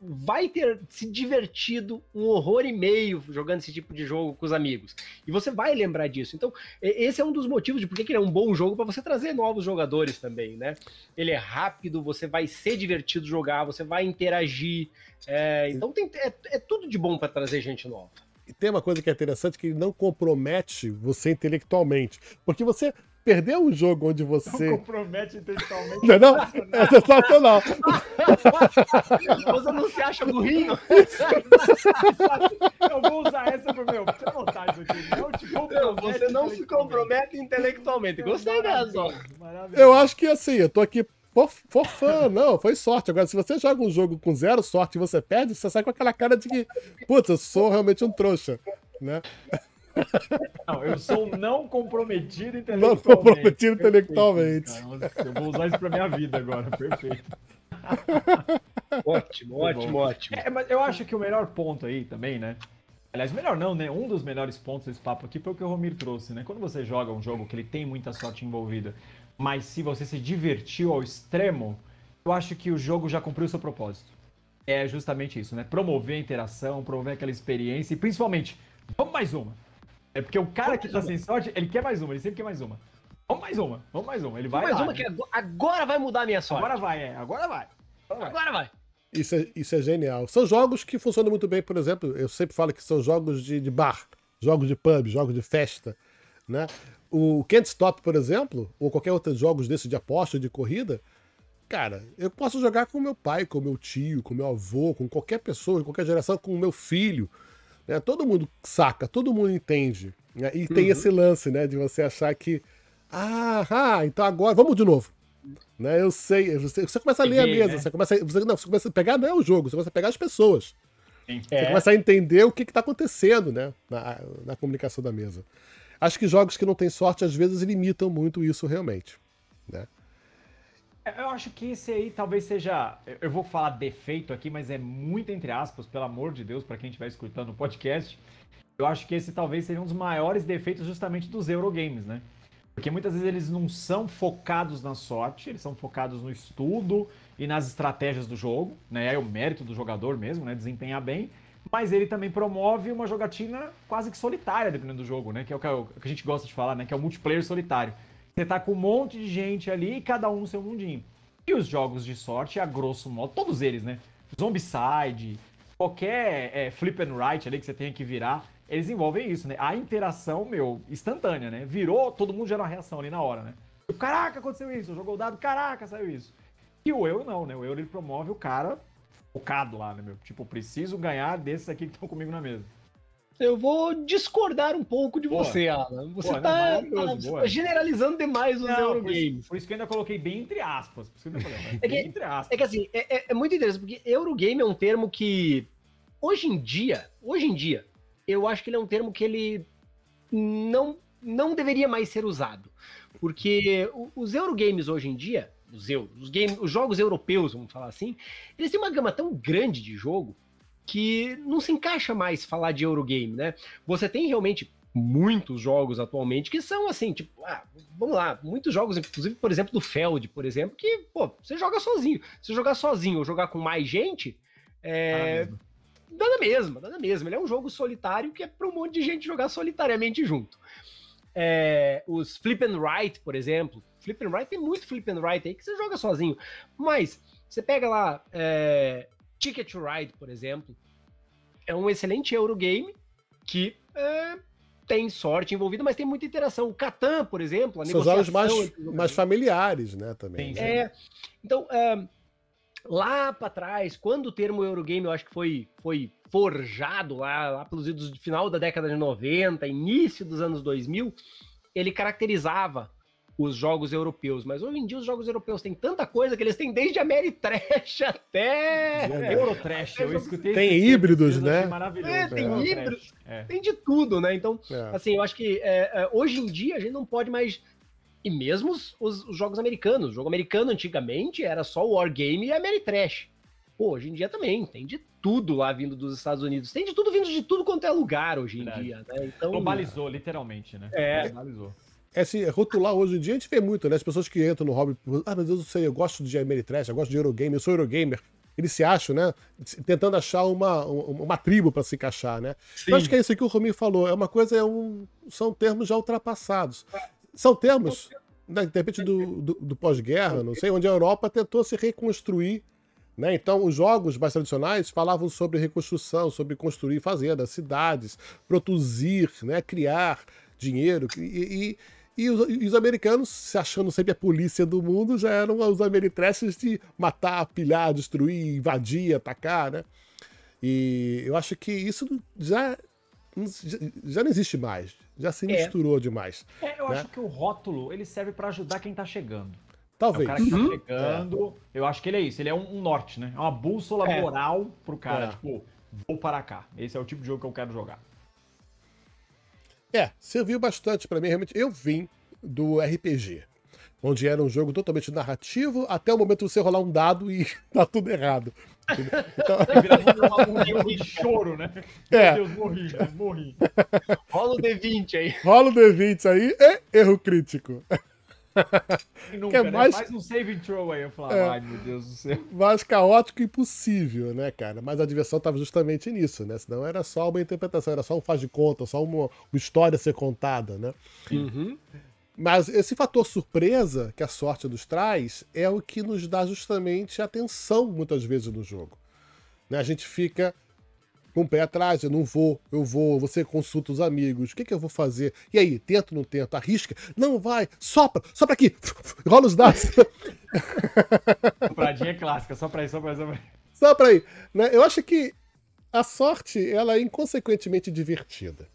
vai ter se divertido um horror e meio jogando esse tipo de jogo com os amigos. E você vai lembrar disso. Então, esse é um dos motivos de por que ele é um bom jogo para você trazer novos jogadores também, né? Ele é rápido, você vai ser divertido jogar, você vai interagir. é, então tem, é, é tudo de bom para trazer gente nova. E tem uma coisa que é interessante que ele não compromete você intelectualmente. Porque você perdeu um jogo onde Não você. compromete intelectualmente. Não, é não? É sensacional. Você não se acha burrinho? Eu vou usar essa pro meu. Botar isso aqui. Não te Não, compromete você não se intelectualmente. compromete intelectualmente. Gostei dessa. Eu acho que assim, eu tô aqui por, for fã, não, foi sorte. Agora, se você joga um jogo com zero sorte e você perde, você sai com aquela cara de que, putz, eu sou realmente um trouxa. Né? Não, eu sou um não comprometido Não intelectualmente. comprometido Perfeito, intelectualmente. cara. Eu vou usar isso pra minha vida agora, perfeito. Ótimo, ótimo, ótimo. É, mas eu acho que o melhor ponto aí também, né? Aliás, melhor não, né? Um dos melhores pontos desse papo aqui foi o que o Romir trouxe, né? Quando você joga um jogo que ele tem muita sorte envolvida, mas se você se divertiu ao extremo, eu acho que o jogo já cumpriu o seu propósito. É justamente isso, né? Promover a interação, promover aquela experiência e principalmente, vamos mais uma. É porque o cara que tá sem sorte, ele quer mais uma, ele sempre quer mais uma. Vamos mais uma, vamos mais uma. Ele vai Mais lá, uma que agora- vai mudar a minha sorte. Agora vai, é. Agora vai. Agora vai. Agora vai. Isso é, isso é genial. São jogos que funcionam muito bem, por exemplo, eu sempre falo que são jogos de, de bar, jogos de pub, jogos de festa. Né? O Can't Stop, por exemplo, ou qualquer outro jogos desse de aposta, de corrida, cara, eu posso jogar com meu pai, com meu tio, com meu avô, com qualquer pessoa, de qualquer geração, com o meu filho. Né? Todo mundo saca, todo mundo entende. né? E tem esse lance, né, de você achar que, ah, ah, então agora, vamos de novo. Né, eu sei, você, você começa a ler a Peguei, mesa, né? você começa, a- você, não, você começa a pegar não é o jogo, você começa a pegar as pessoas. Sim. Você É. começa a entender o que está acontecendo né, na, na comunicação da mesa. Acho que jogos que não têm sorte, às vezes, limitam muito isso realmente. Né? É, Eu acho que esse aí talvez seja. Eu vou falar defeito aqui, mas é muito entre aspas, pelo amor de Deus, para quem estiver escutando o podcast. Eu acho que esse talvez seja um dos maiores defeitos justamente dos Eurogames, né? Porque muitas vezes eles não são focados na sorte, eles são focados no estudo e nas estratégias do jogo, né? É o mérito do jogador mesmo, né? Desempenhar bem. Mas ele também promove uma jogatina quase que solitária, dependendo do jogo, né? Que é o que o que a gente gosta de falar, né? Que é o multiplayer solitário. Você tá com um monte de gente ali e cada um seu mundinho. E os jogos de sorte, a grosso modo, todos eles, né? Zombicide, qualquer é, flip and right ali que você tenha que virar, eles envolvem isso, né? A interação, meu, instantânea, né? Virou, todo mundo gera uma reação ali na hora, né? Caraca, aconteceu isso, jogou o dado, caraca, saiu isso. E o Euro não, né? O Euro ele promove o cara focado lá, né, meu? Tipo, preciso ganhar desses aqui que estão comigo na mesa. Eu vou discordar um pouco de Boa. você, Alan. Você não, tá, tá- generalizando demais os Não, Eurogames. por isso que eu ainda coloquei bem entre aspas. Falei, É que- entre aspas. É que assim, é, é- é muito interessante, porque Eurogame é um termo que, hoje em dia, hoje em dia, eu acho que ele é um termo que ele não, não deveria mais ser usado. Porque os Eurogames hoje em dia, os, eu- os, game, os jogos europeus, vamos falar assim, eles têm uma gama tão grande de jogo que não se encaixa mais falar de Eurogame, né? Você tem realmente muitos jogos atualmente que são assim, tipo, ah, vamos lá, muitos jogos, inclusive, por exemplo, do Feld, por exemplo, que, pô, você joga sozinho. Se jogar sozinho ou jogar com mais gente, é, mesmo. dá na mesma, dá na mesma. Ele é um jogo solitário que é para um monte de gente jogar solitariamente junto. É, os Flip and Right, por exemplo. Flip and Right tem muito Flip and Right aí que você joga sozinho. Mas você pega lá é, Ticket to Ride, por exemplo. É um excelente Eurogame que é, tem sorte envolvida, mas tem muita interação. O Catan, por exemplo, a São jogos mais, mais familiares, né, também. Sim, é, então, uh, lá para trás, quando o termo Eurogame, eu acho que foi, foi forjado lá, lá pelos idos do final da década de 90, início dos anos 2000, ele caracterizava os jogos europeus, mas hoje em dia os jogos europeus têm tanta coisa que eles têm desde Ameritrash até é, Eurotrash. Eu escutei tem híbridos, né? Maravilhoso. É, tem é. híbridos, é. tem de tudo, né? Então, é. assim, eu acho que é, é, hoje em dia a gente não pode mais e mesmo os, os, os, jogos americanos. O jogo americano antigamente era só o Wargame e Ameritrash. Pô, hoje em dia também tem de tudo lá vindo dos Estados Unidos. Tem de tudo vindo de tudo quanto é lugar hoje em Verdade. dia, né? Então, Globalizou, literalmente, né? É. Globalizou é assim, rotular hoje em dia, a gente vê muito, né? As pessoas que entram no hobby, ah, meu Deus do céu, eu gosto de Ameritrash, eu gosto de Eurogame, eu sou Eurogamer. Eles se acham, né? Tentando achar uma, uma, uma tribo para se encaixar, né? Eu acho que é isso que o Rominho falou. É uma coisa, é um, são termos já ultrapassados. São termos, né, de repente, do, do, do pós-guerra, não sei, onde a Europa tentou se reconstruir. Né? Então, os jogos mais tradicionais falavam sobre reconstrução, sobre construir fazendas, cidades, produzir, né? criar dinheiro. e, e e os, e os, americanos, se achando sempre a polícia do mundo, já eram os ameritrashes de matar, pilhar, destruir, invadir, atacar, né? E eu acho que isso já, já não existe mais. Já se é. misturou é. demais. É, eu né? acho que o rótulo ele serve para ajudar quem tá chegando. Talvez. É o cara que tá uhum. chegando. É. Eu acho que ele é isso. Ele é um, um norte, né? É uma bússola é. moral pro cara. É. Tipo, vou para cá. Esse é o tipo de jogo que eu quero jogar. É, serviu bastante para mim. Realmente, eu vim do RPG, onde era um jogo totalmente narrativo, até o momento de você rolar um dado e tá tudo errado. Então... um jogo de choro, né? É. Meu Deus, morri, morri. Rola o D20 aí. Rola o D20 aí e erro crítico. Nunca, é né? mais... Um save throw aí. Eu falava, é, ai meu Deus do céu. Mais caótico e impossível, né, cara? Mas a diversão estava justamente nisso, né? Senão era só uma interpretação, era só um faz de conta, só uma, uma história a ser contada, né? Uhum. Mas esse fator surpresa que a sorte nos traz é o que nos dá justamente atenção muitas vezes no jogo. Né? A gente fica com o pé atrás, eu não vou, eu vou, você consulta os amigos, o que, que eu vou fazer? E aí, tento, não tento, arrisca? Não vai, sopra, sopra aqui, rola os dados. Sopradinha clássica, sopra aí, sopra aí, sopra aí. Sopra aí. Né? Eu acho que a sorte, ela é inconsequentemente divertida.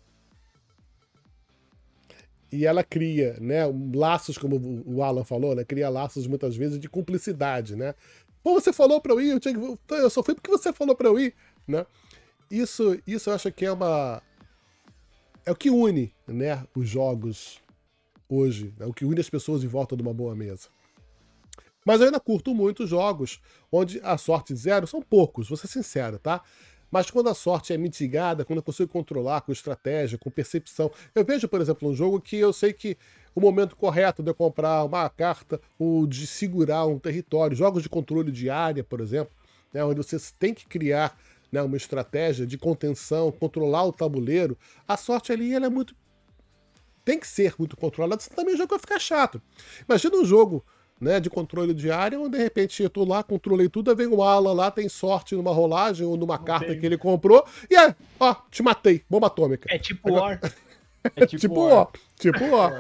E ela cria, né, laços, como o Alan falou, né, cria laços muitas vezes de cumplicidade, né? Pô, você falou para eu ir, eu, tinha que... eu só fui porque você falou para eu ir, né? Isso, isso eu acho que é uma. É o que une né, os jogos hoje, é o que une as pessoas em volta de uma boa mesa. Mas eu ainda curto muito jogos onde a sorte zero são poucos, vou ser sincero, tá? Mas quando a sorte é mitigada, quando eu consigo controlar com estratégia, com percepção. Eu vejo, por exemplo, um jogo que eu sei que o momento correto de eu comprar uma carta ou de segurar um território, jogos de controle de área, por exemplo, né, onde você tem que criar né, uma estratégia de contenção, controlar o tabuleiro, a sorte ali ela é muito. tem que ser muito controlada, senão também o jogo vai ficar chato. Imagina um jogo né, de controle de área, onde de repente eu tô lá, controlei tudo, aí vem o Alan lá, tem sorte numa rolagem ou numa Não carta tem. que ele comprou, e é, ó, te matei, bomba atômica. É tipo War. É tipo, tipo ó, tipo ó.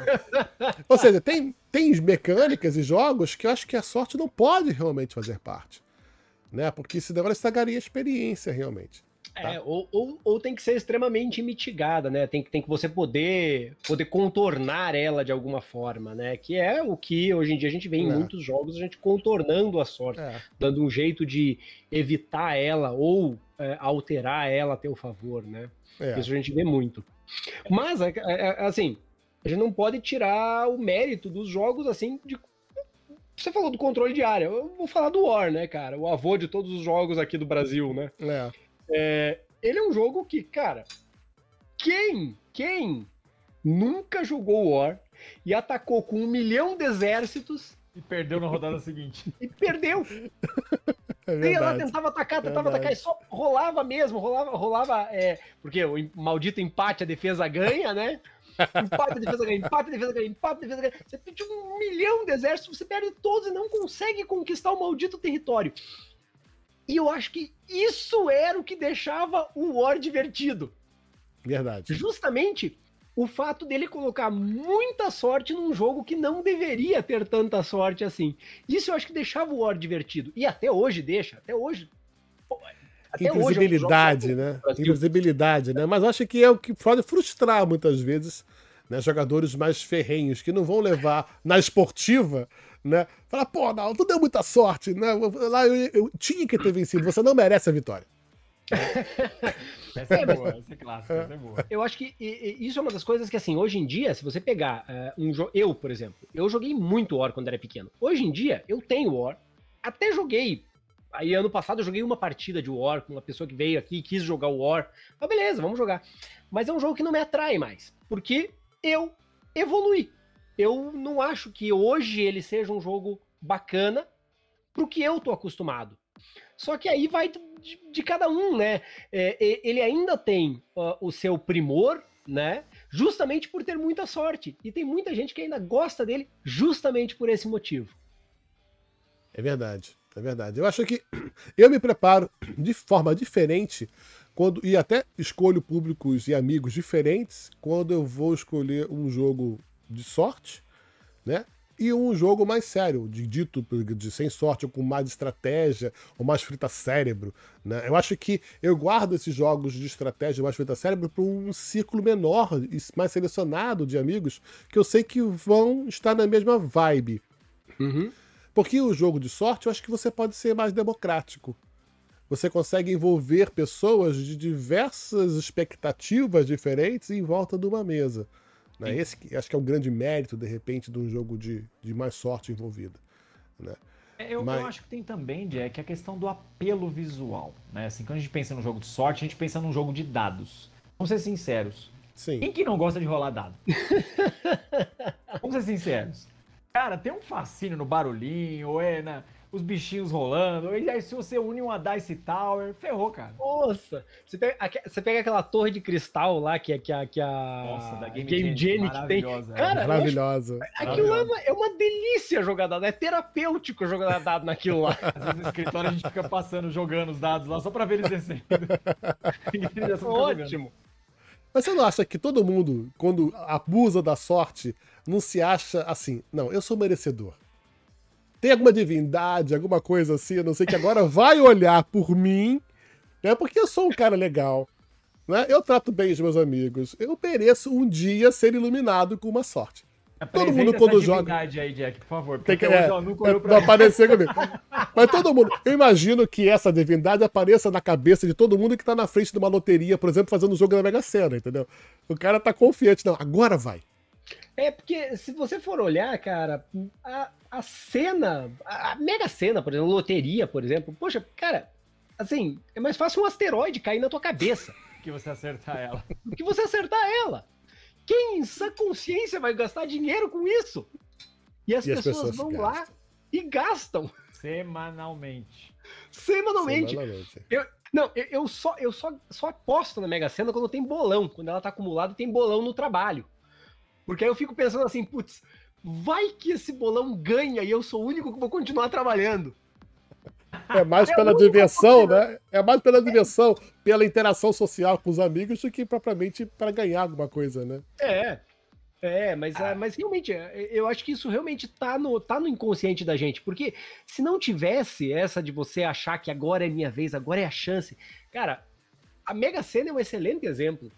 Ou seja, tem, tem mecânicas e jogos que eu acho que a sorte não pode realmente fazer parte né? Porque senão ela estragaria a experiência realmente. Tá? É, ou, ou, ou, tem que ser extremamente mitigada, né? Tem, tem que você poder, poder contornar ela de alguma forma, né? Que é o que hoje em dia a gente vê em é. muitos jogos, a gente contornando a sorte, é. dando um jeito de evitar ela ou é, alterar ela a teu favor, né? É. Isso a gente vê muito. Mas, é, assim, a gente não pode tirar o mérito dos jogos, assim, de você falou do controle de área. Eu vou falar do War, né, cara? O avô de todos os jogos aqui do Brasil, né? É. é ele é um jogo que, cara, quem, quem nunca jogou War e atacou com um milhão de exércitos e perdeu na rodada seguinte. E perdeu. É e ela tentava atacar, tentava é atacar e só rolava mesmo, rolava, rolava. É, porque o maldito empate, a defesa ganha, né? Empate, defesa ganha, empate, defesa ganha, empate, defesa ganha. Você pede um milhão de exércitos, você perde todos e não consegue conquistar o maldito território. E eu acho que isso era o que deixava o War divertido. Verdade. Justamente o fato dele colocar muita sorte num jogo que não deveria ter tanta sorte assim. Isso eu acho que deixava o War divertido. E até hoje deixa, até hoje. Até Invisibilidade, hoje é né? Invisibilidade, né? Mas acho que é o que pode frustrar muitas vezes né? jogadores mais ferrenhos, que não vão levar na esportiva né? Fala, pô, não, tu deu muita sorte, né? Lá eu, eu, tinha que ter vencido, você não merece a vitória. essa é boa, essa é clássica, essa é boa. Eu acho que isso é uma das coisas que, assim, hoje em dia, se você pegar uh, um jogo. Eu, por exemplo, eu joguei muito War quando era pequeno. Hoje em dia, eu tenho War, até joguei. Aí, ano passado, eu joguei uma partida de War com uma pessoa que veio aqui e quis jogar o War. Mas beleza, vamos jogar. Mas é um jogo que não me atrai mais, porque eu evolui eu não acho que hoje ele seja um jogo bacana pro que eu tô acostumado. Só que aí vai de, de cada um, né? É, ele ainda tem uh, o seu primor, né? Justamente por ter muita sorte. E tem muita gente que ainda gosta dele justamente por esse motivo. É verdade, é verdade. Eu acho que eu me preparo de forma diferente quando e até escolho públicos e amigos diferentes quando eu vou escolher um jogo de sorte, né? E um jogo mais sério, de dito de sem sorte, ou com mais estratégia, ou mais frita cérebro. Né? Eu acho que eu guardo esses jogos de estratégia mais frita cérebro para um círculo menor e mais selecionado de amigos que eu sei que vão estar na mesma vibe. Uhum. Porque o jogo de sorte, eu acho que você pode ser mais democrático. Você consegue envolver pessoas de diversas expectativas diferentes em volta de uma mesa. Né? Esse acho que é o grande mérito, de repente, de um jogo de, de mais sorte envolvida. Né? É, eu, Mas... eu, acho que tem também, Jack, a questão do apelo visual. Né? Assim, quando a gente pensa no jogo de sorte, a gente pensa num jogo de dados. Vamos ser sinceros. Sim. Quem que não gosta de rolar dado? Vamos ser sinceros. Cara, tem um fascínio no barulhinho, ou é na, os bichinhos rolando. E aí, se você une uma Dice Tower, ferrou, cara. Nossa! Você pega, você pega aquela torre de cristal lá que, que, a, que a Nossa, da Game, Game Genie que tem. Cara, maravilhosa. Aquilo é uma, é uma delícia jogar dado. É terapêutico jogar dado naquilo lá. Às vezes no escritório a gente fica passando, jogando os dados lá só pra ver eles descendo. Ótimo. Mas você não acha que todo mundo, quando abusa da sorte, não se acha assim, não, eu sou merecedor tem alguma divindade, alguma coisa assim, eu não sei, que agora vai olhar por mim, né? Porque eu sou um cara legal. Né? Eu trato bem os meus amigos. Eu mereço um dia ser iluminado com uma sorte. Todo mundo quando joga. aí, Jack, por favor. Tem que, é, nunca olhou pra aparecer comigo. Mas todo mundo. Eu imagino que essa divindade apareça na cabeça de todo mundo que tá na frente de uma loteria, por exemplo, fazendo o um jogo da Mega Sena, entendeu? O cara tá confiante. Não, agora vai. É, porque se você for olhar, cara, a, a cena, a, mega cena, por exemplo, loteria, por exemplo, poxa, cara, assim, é mais fácil um asteroide cair na tua cabeça. que você acertar ela. Do que você acertar ela. Quem em sã consciência vai gastar dinheiro com isso? E as, e pessoas, as pessoas, vão lá e gastam. Semanalmente. Semanalmente. Semanalmente. Eu, não, eu, eu, só, eu só, só aposto na Mega Sena quando tem bolão, quando ela tá acumulada e tem bolão no trabalho. Porque aí eu fico pensando assim, putz, vai que esse bolão ganha e eu sou o único que vou continuar trabalhando. É mais é pela diversão, né? É mais pela diversão, pela interação social com os amigos do que propriamente para ganhar alguma coisa, né? É. É, mas, ah. mas realmente, é, eu acho que isso realmente tá no, tá no inconsciente da gente. Porque se não tivesse essa de você achar que agora é minha vez, agora é a chance. Cara, a Mega Sena é um excelente exemplo.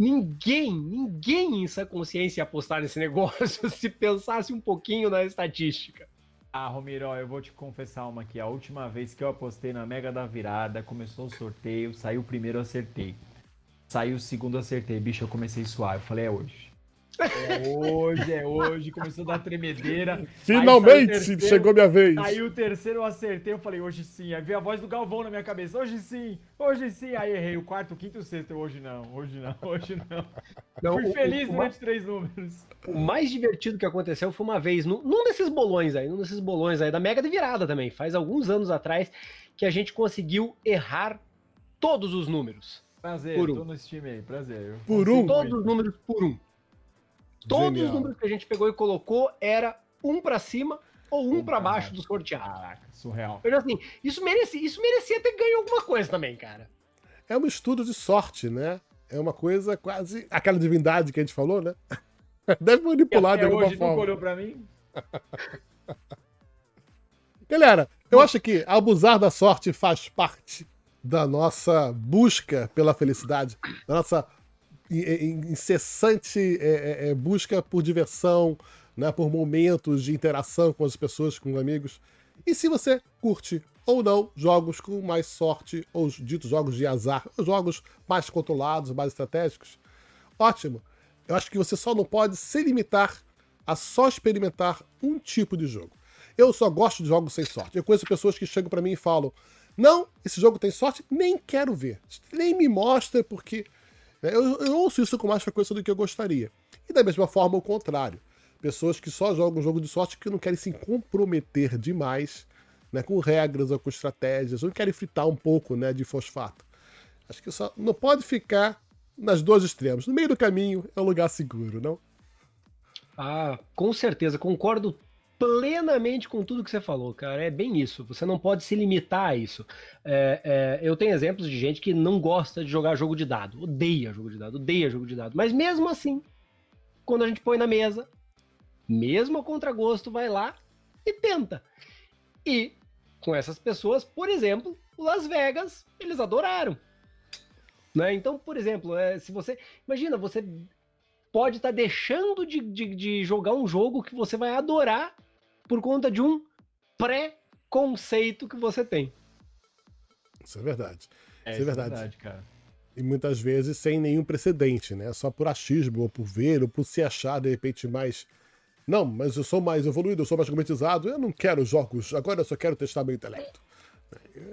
Ninguém, ninguém em sua consciência ia apostar nesse negócio se pensasse um pouquinho na estatística. Ah, Romiro, eu vou te confessar uma aqui. A última vez que eu apostei na Mega da Virada, começou o sorteio, saiu o primeiro, acertei. Saiu o segundo, acertei. Bicho, eu comecei a suar. Eu falei, é hoje. É hoje, é hoje, começou a dar tremedeira. Finalmente terceiro, chegou minha vez. Aí o terceiro eu acertei, eu falei, hoje sim. Aí veio a voz do Galvão na minha cabeça, hoje sim, hoje sim. Aí errei o quarto, o quinto e o sexto, hoje não, hoje não, hoje não. não Fui o, feliz o, durante três números. O mais divertido que aconteceu foi uma vez, num, num desses bolões aí, num desses bolões aí, da Mega de Virada também, faz alguns anos atrás, que a gente conseguiu errar todos os números. Prazer, por um. tô nesse time aí, prazer. Por um? Todos os números por um. Todos Genial. os números que a gente pegou e colocou era um para cima ou um, um para baixo, baixo do sorteado. Caraca, surreal. Eu, assim, isso merecia, isso merecia ter ganho alguma coisa também, cara. É um estudo de sorte, né? é uma coisa quase. aquela divindade que a gente falou, né? Deve manipular de alguma hoje forma. Nunca olhou pra mim? Galera, eu acho que abusar da sorte faz parte da nossa busca pela felicidade, da nossa incessante é, é, é, busca por diversão, né, por momentos de interação com as pessoas, com os amigos. E se você curte ou não jogos com mais sorte, ou ditos jogos de azar, ou jogos mais controlados, mais estratégicos, ótimo. Eu acho que você só não pode se limitar a só experimentar um tipo de jogo. Eu só gosto de jogos sem sorte. Eu conheço pessoas que chegam para mim e falam: Não, esse jogo tem sorte, nem quero ver. Nem me mostra, porque. Né, eu, eu ouço isso com mais frequência do que eu gostaria. E da mesma forma, o contrário. Pessoas que só jogam jogo de sorte que não querem se comprometer demais né, com regras ou com estratégias, ou querem fritar um pouco né, de fosfato. Acho que só não pode ficar nas dois extremos. No meio do caminho é um lugar seguro, não? Ah, com certeza, concordo plenamente com tudo que você falou, cara. É bem isso. Você não pode se limitar a isso. É, é, eu tenho exemplos de gente que não gosta de jogar jogo de dado, odeia jogo de dado, odeia jogo de dado. Mas mesmo assim, quando a gente põe na mesa, mesmo a contragosto, vai lá e tenta. E com essas pessoas, por exemplo, Las Vegas, eles adoraram. Né? Então, por exemplo, é, se você. Imagina, você pode estar tá deixando de, de, de, jogar um jogo que você vai adorar por conta de um pré-conceito que você tem. Isso é verdade. É, isso é verdade. verdade cara. E muitas vezes sem nenhum precedente, né? Só por achismo, ou por ver, ou por se achar de repente mais não, mas eu sou mais evoluído, eu sou mais gourmetizado, eu não quero jogos, agora eu só quero testar meu intelecto.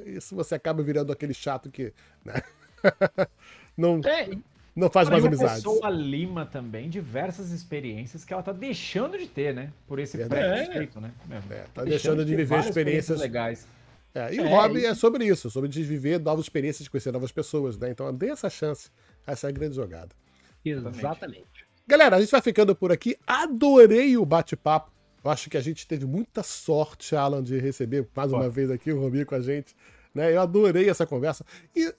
Isso você acaba virando aquele chato que né? não, é. Não faz mais amizades. A pessoa lima também diversas experiências que ela tá deixando de ter, né? Por esse preconceito, né? É, tá, tá deixando, deixando de, de viver experiências legais. É, e é, o hobby é sobre isso, sobre de viver novas experiências, de conhecer novas pessoas, né? Então dê essa chance. Essa é a grande jogada. Exatamente. Galera, a gente vai ficando por aqui. Adorei o bate-papo. Eu acho que a gente teve muita sorte, Alan, de receber mais uma vez aqui o Romir com a gente. Né? Eu adorei essa conversa. E,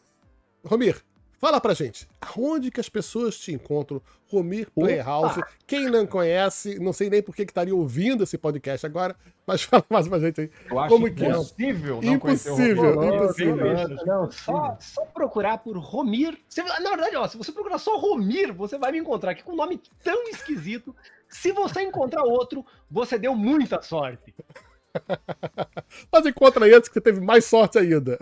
Romir, Fala pra gente, aonde que as pessoas te encontram? Romir Playhouse. Opa. Quem não conhece, não sei nem por que estaria ouvindo esse podcast agora, mas fala mais pra gente aí. Eu acho Como impossível que é? Impossível, impossível. Não, só, só procurar por Romir. Você, na verdade, ó, se você procurar só Romir, você vai me encontrar aqui com um nome tão esquisito. Se você encontrar outro, você deu muita sorte. mas encontra esse que você teve mais sorte ainda.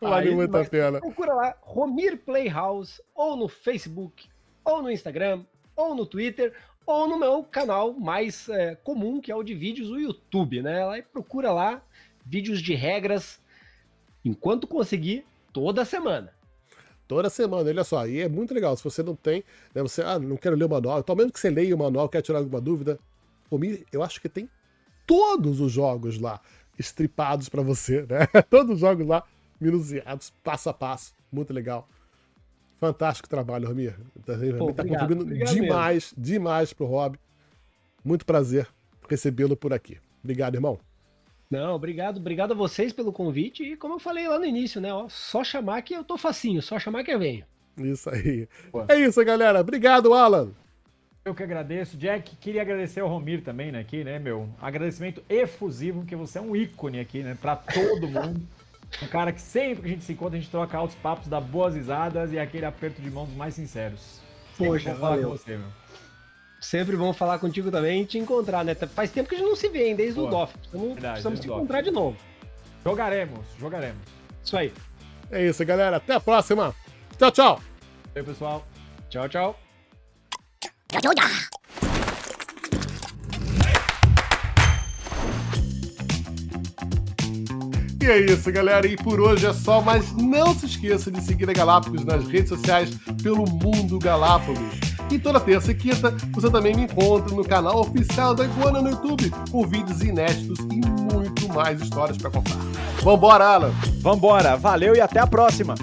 Vale muito a pena. Procura lá, Romir Playhouse, ou no Facebook, ou no Instagram, ou no Twitter, ou no meu canal mais é, comum, que é o de vídeos, o YouTube, né? Lá procura lá, vídeos de regras, enquanto conseguir, toda semana. Toda semana, olha só, e é muito legal. Se você não tem, né, você, ah, não quero ler o manual, então mesmo que você leia o manual, quer tirar alguma dúvida, Romir, eu acho que tem todos os jogos lá estripados para você, né? Todos os jogos lá minuciados, passo a passo. Muito legal. Fantástico trabalho, Ramir. Tá, tá contribuindo obrigado demais, mesmo. demais pro hobby. Muito prazer recebê-lo por aqui. Obrigado, irmão. Não, obrigado, obrigado a vocês pelo convite e como eu falei lá no início, né, ó, só chamar que eu tô facinho, só chamar que eu venho. Isso aí. Pô. É isso, galera. Obrigado, Alan. Eu que agradeço, Jack. Queria agradecer ao Romir também, né, aqui, né, meu? Agradecimento efusivo, porque você é um ícone aqui, né, para todo mundo. Um cara que sempre que a gente se encontra, a gente troca altos papos, dá boas risadas e aquele aperto de mãos mais sinceros. Poxa, falar valeu. com você, meu. Sempre bom falar contigo também e te encontrar, né? Faz tempo que a gente não se vê, hein? Desde Pô, o DOF. Precisamos, verdade, precisamos se encontrar de novo. Jogaremos, jogaremos. Isso aí. É isso, galera. Até a próxima. Tchau, tchau. E aí, pessoal. Tchau, tchau. É isso, galera. E por hoje é só, mas não se esqueça de seguir a Galápagos nas redes sociais pelo Mundo Galápagos. E toda terça e quinta você também me encontra no canal oficial da Iguana no YouTube, com vídeos inéditos e muito mais histórias para contar. Vambora, Alan! Vambora, valeu e até a próxima!